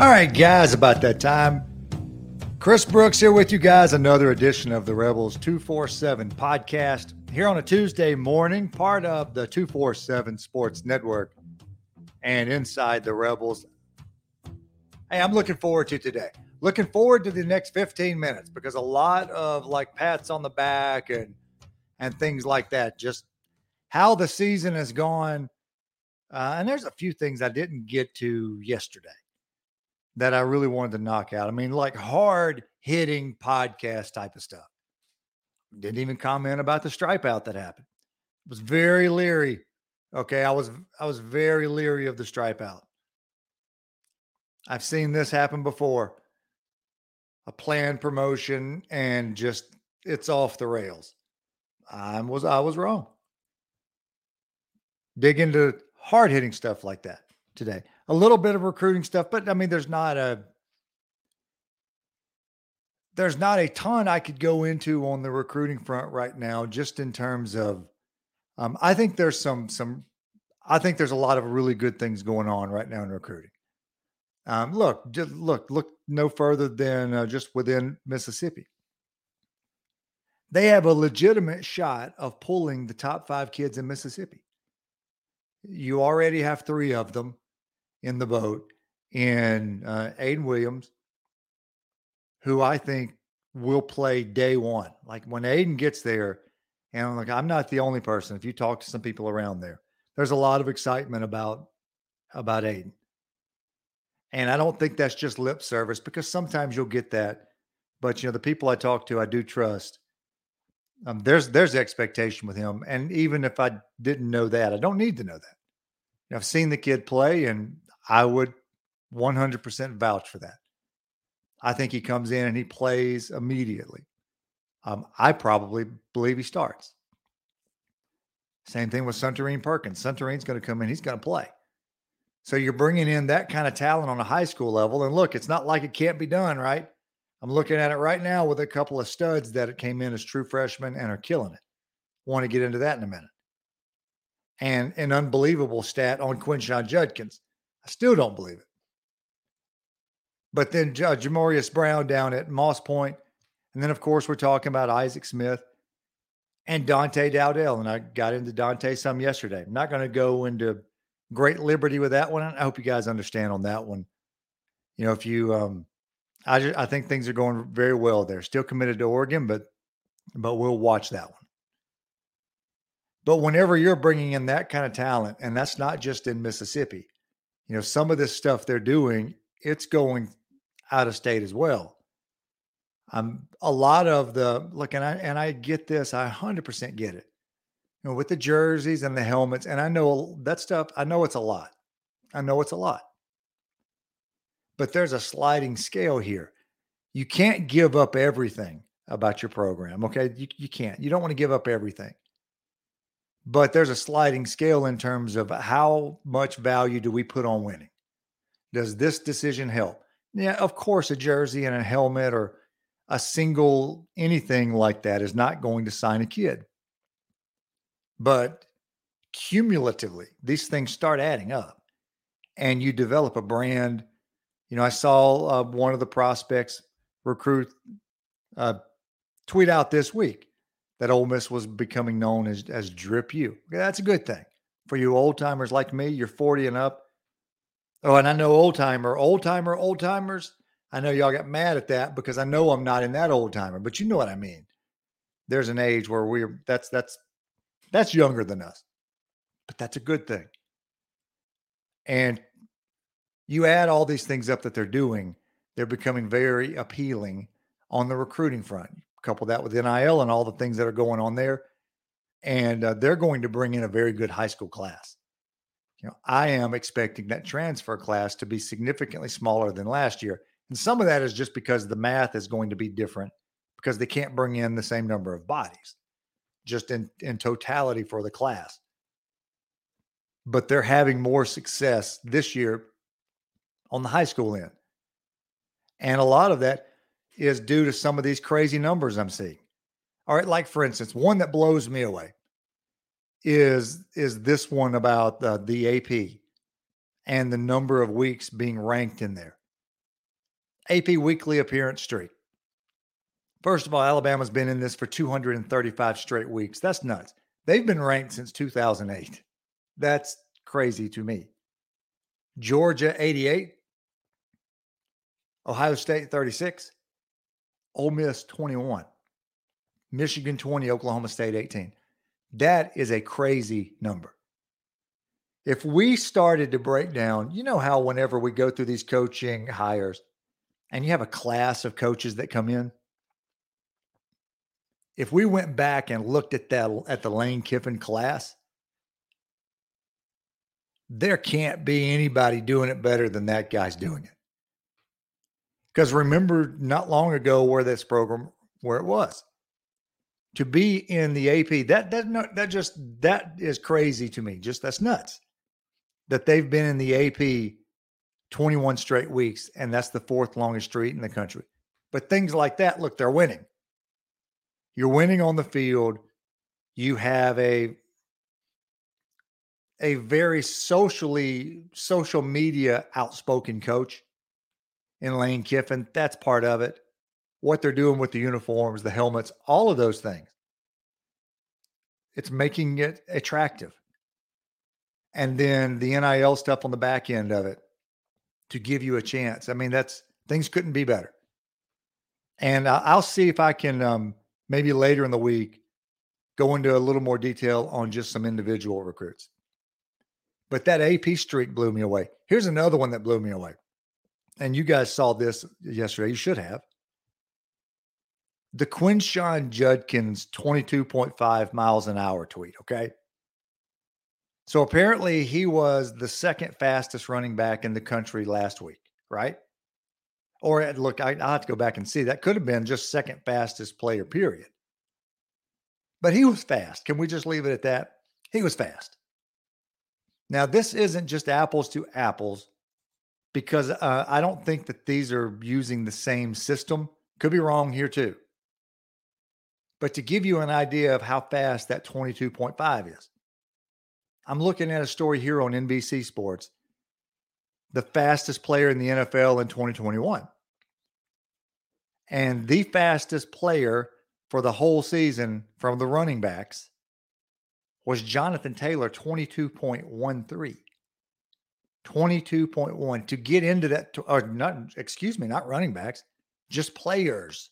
All right, guys, about that time. Chris Brooks here with you guys. Another edition of the Rebels 247 podcast here on a Tuesday morning, part of the 247 Sports Network and inside the Rebels. Hey, I'm looking forward to today. Looking forward to the next 15 minutes because a lot of like pats on the back and and things like that. Just how the season has gone. Uh, and there's a few things I didn't get to yesterday that I really wanted to knock out. I mean, like hard hitting podcast type of stuff. Didn't even comment about the stripe out that happened. Was very leery. Okay, I was I was very leery of the stripe out. I've seen this happen before. A planned promotion and just it's off the rails. I was I was wrong. Dig into hard hitting stuff like that today a little bit of recruiting stuff, but I mean, there's not a there's not a ton I could go into on the recruiting front right now, just in terms of um, I think there's some some I think there's a lot of really good things going on right now in recruiting. Um, look, look, look no further than uh, just within Mississippi. They have a legitimate shot of pulling the top five kids in Mississippi. You already have three of them in the boat in uh, Ayden Williams, who I think will play day one. Like when Ayden gets there, and I'm like, I'm not the only person. If you talk to some people around there, there's a lot of excitement about about Ayden. And I don't think that's just lip service because sometimes you'll get that. But you know, the people I talk to, I do trust. Um, there's there's expectation with him, and even if I didn't know that, I don't need to know that. I've seen the kid play, and I would 100% vouch for that. I think he comes in and he plays immediately. Um, I probably believe he starts. Same thing with Suntarine Perkins. Suntarine's going to come in, he's going to play. So you're bringing in that kind of talent on a high school level. And look, it's not like it can't be done, right? I'm looking at it right now with a couple of studs that came in as true freshmen and are killing it. Want to get into that in a minute. And an unbelievable stat on Quinshon Judkins. Still don't believe it. But then uh, Jamorius Brown down at Moss Point. And then, of course, we're talking about Isaac Smith and Dante Dowdell. And I got into Dante some yesterday. I'm not going to go into great liberty with that one. I hope you guys understand on that one. You know, if you, um, I, just, I think things are going very well there. Still committed to Oregon, but but we'll watch that one. But whenever you're bringing in that kind of talent, and that's not just in Mississippi, you know, some of this stuff they're doing, it's going out of state as well. Um, a lot of the look, and I and I get this, I 100% get it. You know, with the jerseys and the helmets, and I know that stuff. I know it's a lot. I know it's a lot. But there's a sliding scale here. You can't give up everything about your program. Okay, you, you can't. You don't want to give up everything but there's a sliding scale in terms of how much value do we put on winning. Does this decision help? Yeah, of course, a jersey and a helmet or a single anything like that is not going to sign a kid. But cumulatively, these things start adding up and you develop a brand. You know, I saw uh, one of the prospects recruit uh, tweet out this week that Ole Miss was becoming known as as Drip U. That's a good thing for you old timers like me. You're 40 and up. Oh, and I know old timer, old timer, old timers. I know y'all got mad at that because I know I'm not in that old timer, but you know what I mean. There's an age where we're that's that's that's younger than us, but that's a good thing. And you add all these things up that they're doing, they're becoming very appealing on the recruiting front couple that with NIL and all the things that are going on there. And uh, they're going to bring in a very good high school class. You know, I am expecting that transfer class to be significantly smaller than last year. And some of that is just because the math is going to be different because they can't bring in the same number of bodies just in, in totality for the class. But they're having more success this year on the high school end. And a lot of that, is due to some of these crazy numbers I'm seeing. All right, like for instance, one that blows me away is is this one about uh, the, the AP and the number of weeks being ranked in there. AP weekly appearance streak. First of all, Alabama's been in this for 235 straight weeks. That's nuts. They've been ranked since 2008. That's crazy to me. Georgia 88, Ohio State 36, Ole Miss 21, Michigan 20, Oklahoma State 18. That is a crazy number. If we started to break down, you know how whenever we go through these coaching hires and you have a class of coaches that come in, if we went back and looked at that at the Lane Kiffin class, there can't be anybody doing it better than that guy's doing it. Because remember not long ago where this program where it was. To be in the AP, that that not, that just that is crazy to me. Just that's nuts. That they've been in the AP 21 straight weeks, and that's the fourth longest streak in the country. But things like that, look, they're winning. You're winning on the field. You have a a very socially social media outspoken coach in Lane Kiffin. That's part of it. What they're doing with the uniforms, the helmets, all of those things. It's making it attractive. And then the NIL stuff on the back end of it to give you a chance. I mean, that's things couldn't be better. And I'll see if I can um, maybe later in the week go into a little more detail on just some individual recruits. But that AP streak blew me away. Here's another one that blew me away. And you guys saw this yesterday. You should have. The Quinshon Judkins 22.5 miles an hour tweet. Okay. So apparently he was the second fastest running back in the country last week, right? Or uh, look, I, will have to go back and see. That could have been just second fastest player, period. But he was fast. Can we just leave it at that? He was fast. Now, this isn't just apples to apples because uh, I don't think that these are using the same system. Could be wrong here too. But to give you an idea of how fast that 22.5 is, I'm looking at a story here on NBC Sports. The fastest player in the NFL in 2021. And the fastest player for the whole season from the running backs was Jonathan Taylor 22.13. 22.1 to get into that, or not, excuse me, not running backs, just players.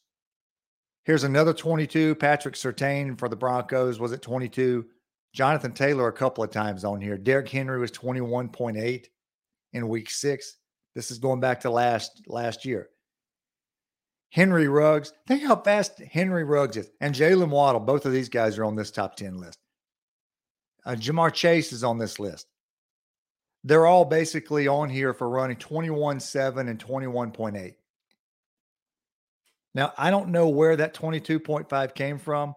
Here's another 22. Patrick Surtain for the Broncos was at 22. Jonathan Taylor a couple of times on here. Derrick Henry was 21.8 in week six. This is going back to last last year. Henry Ruggs, think how fast Henry Ruggs is. And Jaylen Waddle, both of these guys are on this top 10 list. Uh, Ja'Marr Chase is on this list. They're all basically on here for running 21 7 and 21.8. Now, I don't know where that 22.5 came from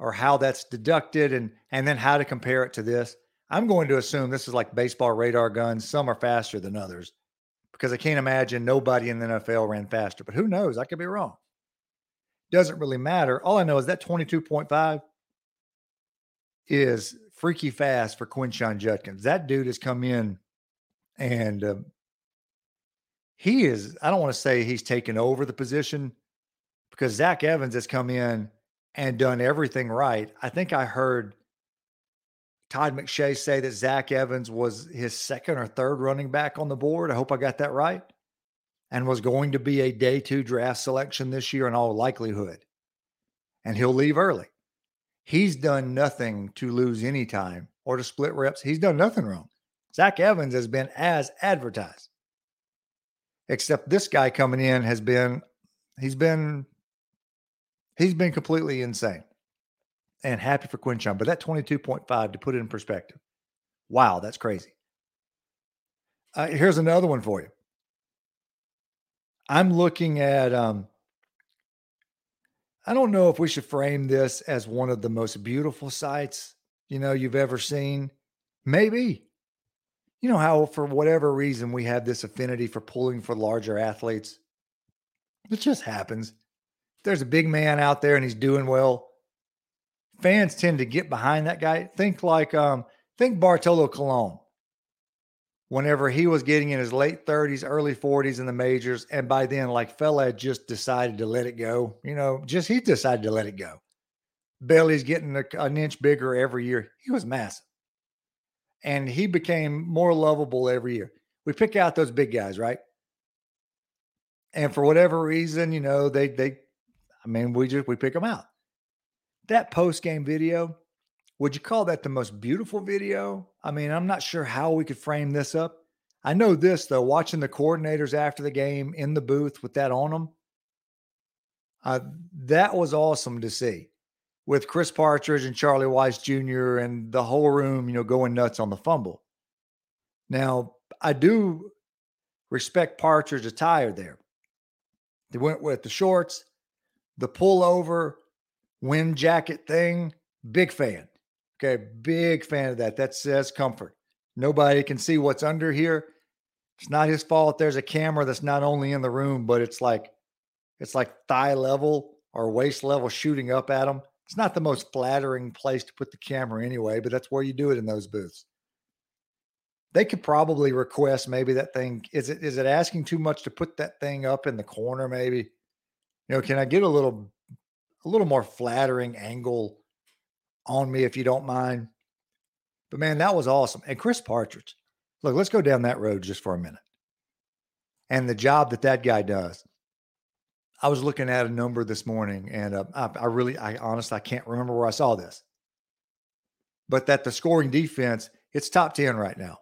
or how that's deducted and, and then how to compare it to this. I'm going to assume this is like baseball radar guns. Some are faster than others because I can't imagine nobody in the NFL ran faster, but who knows? I could be wrong. Doesn't really matter. All I know is that 22.5 is freaky fast for Quinshon Judkins. That dude has come in and um, he is, I don't want to say he's taken over the position because Zach Evans has come in and done everything right. I think I heard Todd McShay say that Zach Evans was his second or third running back on the board. I hope I got that right. And was going to be a day two draft selection this year in all likelihood. And he'll leave early. He's done nothing to lose any time or to split reps. He's done nothing wrong. Zach Evans has been as advertised. Except this guy coming in has been, he's been, he's been completely insane. And happy for Quinshon. But that 22.5, to put it in perspective, wow, that's crazy. Uh, here's another one for you. I'm looking at um, I don't know if we should frame this as one of the most beautiful sights, you know, you've ever seen. Maybe. You know how for whatever reason we have this affinity for pulling for larger athletes. It just happens. There's a big man out there and he's doing well, fans tend to get behind that guy. Think like um think Bartolo Colon whenever he was getting in his late 30s, early 40s in the majors. And by then, like fella had just decided to let it go. You know, just he decided to let it go. Belly's getting a, an inch bigger every year. He was massive. And he became more lovable every year. We pick out those big guys, right? And for whatever reason, you know, they they I mean, we just we pick them out. That post-game video, would you call that the most beautiful video? I mean, I'm not sure how we could frame this up. I know this though, watching the coordinators after the game in the booth with that on them, uh, that was awesome to see with Chris Partridge and Charlie Weis Jr. and the whole room, you know, going nuts on the fumble. Now, I do respect Partridge's attire there. They went with the shorts, the pullover, wind jacket thing. Big fan. Okay, big fan of that. That says comfort. Nobody can see what's under here. It's not his fault. There's a camera that's not only in the room, but it's like it's like thigh level or waist level shooting up at him. It's not the most flattering place to put the camera anyway, but that's where you do it in those booths. They could probably request maybe that thing is it is it asking too much to put that thing up in the corner maybe? You know, can I get a little a little more flattering angle on me if you don't mind? But man, that was awesome. And Chris Partridge. Look, let's go down that road just for a minute. And the job that that guy does. I was looking at a number this morning, and uh, I, I really, I honestly, I can't remember where I saw this, but that the scoring defense, it's top 10 right now.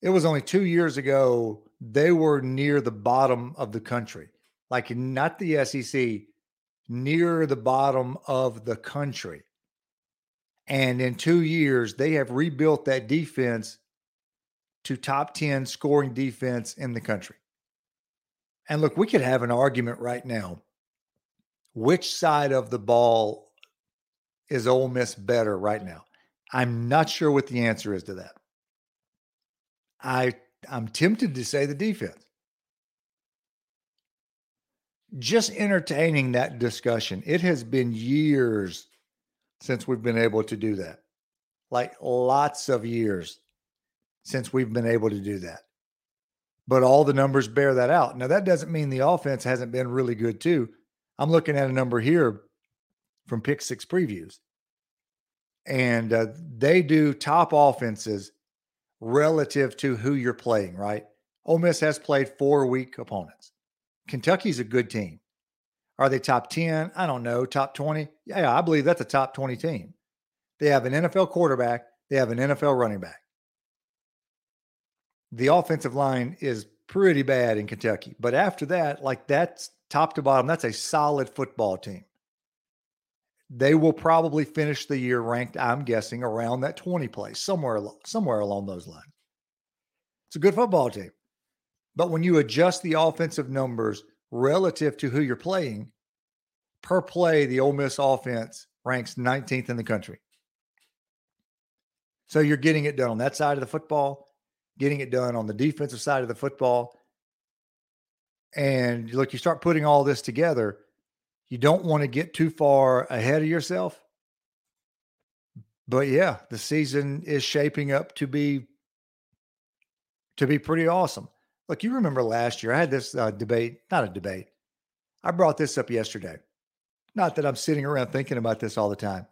It was only two years ago, they were near the bottom of the country, like not the SEC, near the bottom of the country. And in two years, they have rebuilt that defense to top 10 scoring defense in the country. And look, we could have an argument right now. Which side of the ball is Ole Miss better right now? I'm not sure what the answer is to that. I I'm tempted to say the defense. Just entertaining that discussion. It has been years since we've been able to do that. Like lots of years since we've been able to do that but all the numbers bear that out. Now, that doesn't mean the offense hasn't been really good, too. I'm looking at a number here from Pick Six Previews, and uh, they do top offenses relative to who you're playing, right? Ole Miss has played four weak opponents. Kentucky's a good team. Are they top 10? I don't know. Top 20? Yeah, I believe that's a top 20 team. They have an NFL quarterback, they have an NFL running back the offensive line is pretty bad in Kentucky. But after that, like that's top to bottom, that's a solid football team. They will probably finish the year ranked, I'm guessing, around that 20 place, somewhere somewhere along those lines. It's a good football team. But when you adjust the offensive numbers relative to who you're playing, per play, the Ole Miss offense ranks 19th in the country. So you're getting it done on that side of the football getting it done on the defensive side of the football. And look, you start putting all this together, you don't want to get too far ahead of yourself. But yeah, the season is shaping up to be to be pretty awesome. Look, you remember last year I had this uh, debate, not a debate. I brought this up yesterday. Not that I'm sitting around thinking about this all the time,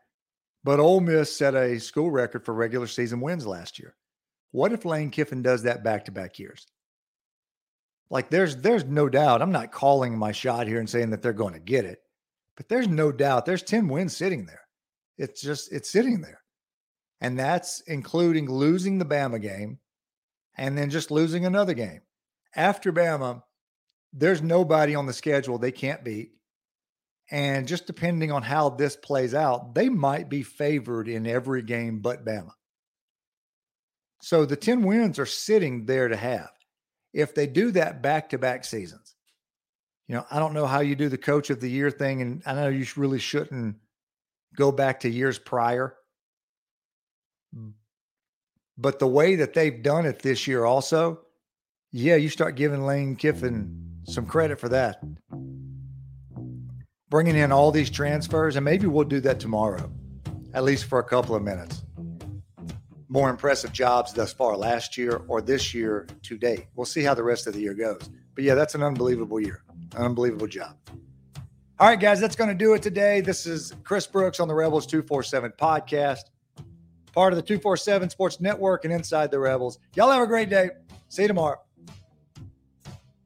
but Ole Miss set a school record for regular season wins last year. What if Lane Kiffin does that back to back years? Like there's there's no doubt. I'm not calling my shot here and saying that they're going to get it, but there's no doubt there's 10 wins sitting there. It's just it's sitting there. And that's including losing the Bama game and then just losing another game. After Bama, there's nobody on the schedule they can't beat. And just depending on how this plays out, they might be favored in every game but Bama. So the 10 wins are sitting there to have. If they do that back to back seasons, you know, I don't know how you do the coach of the year thing. And I know you really shouldn't go back to years prior. But the way that they've done it this year, also, yeah, you start giving Lane Kiffin some credit for that. Bringing in all these transfers, and maybe we'll do that tomorrow, at least for a couple of minutes more impressive jobs thus far last year or this year to date. We'll see how the rest of the year goes. But yeah, that's an unbelievable year, an unbelievable job. All right, guys, that's going to do it today. This is Chris Brooks on the Rebels 247 podcast, part of the 247 Sports Network and Inside the Rebels. Y'all have a great day. See you tomorrow.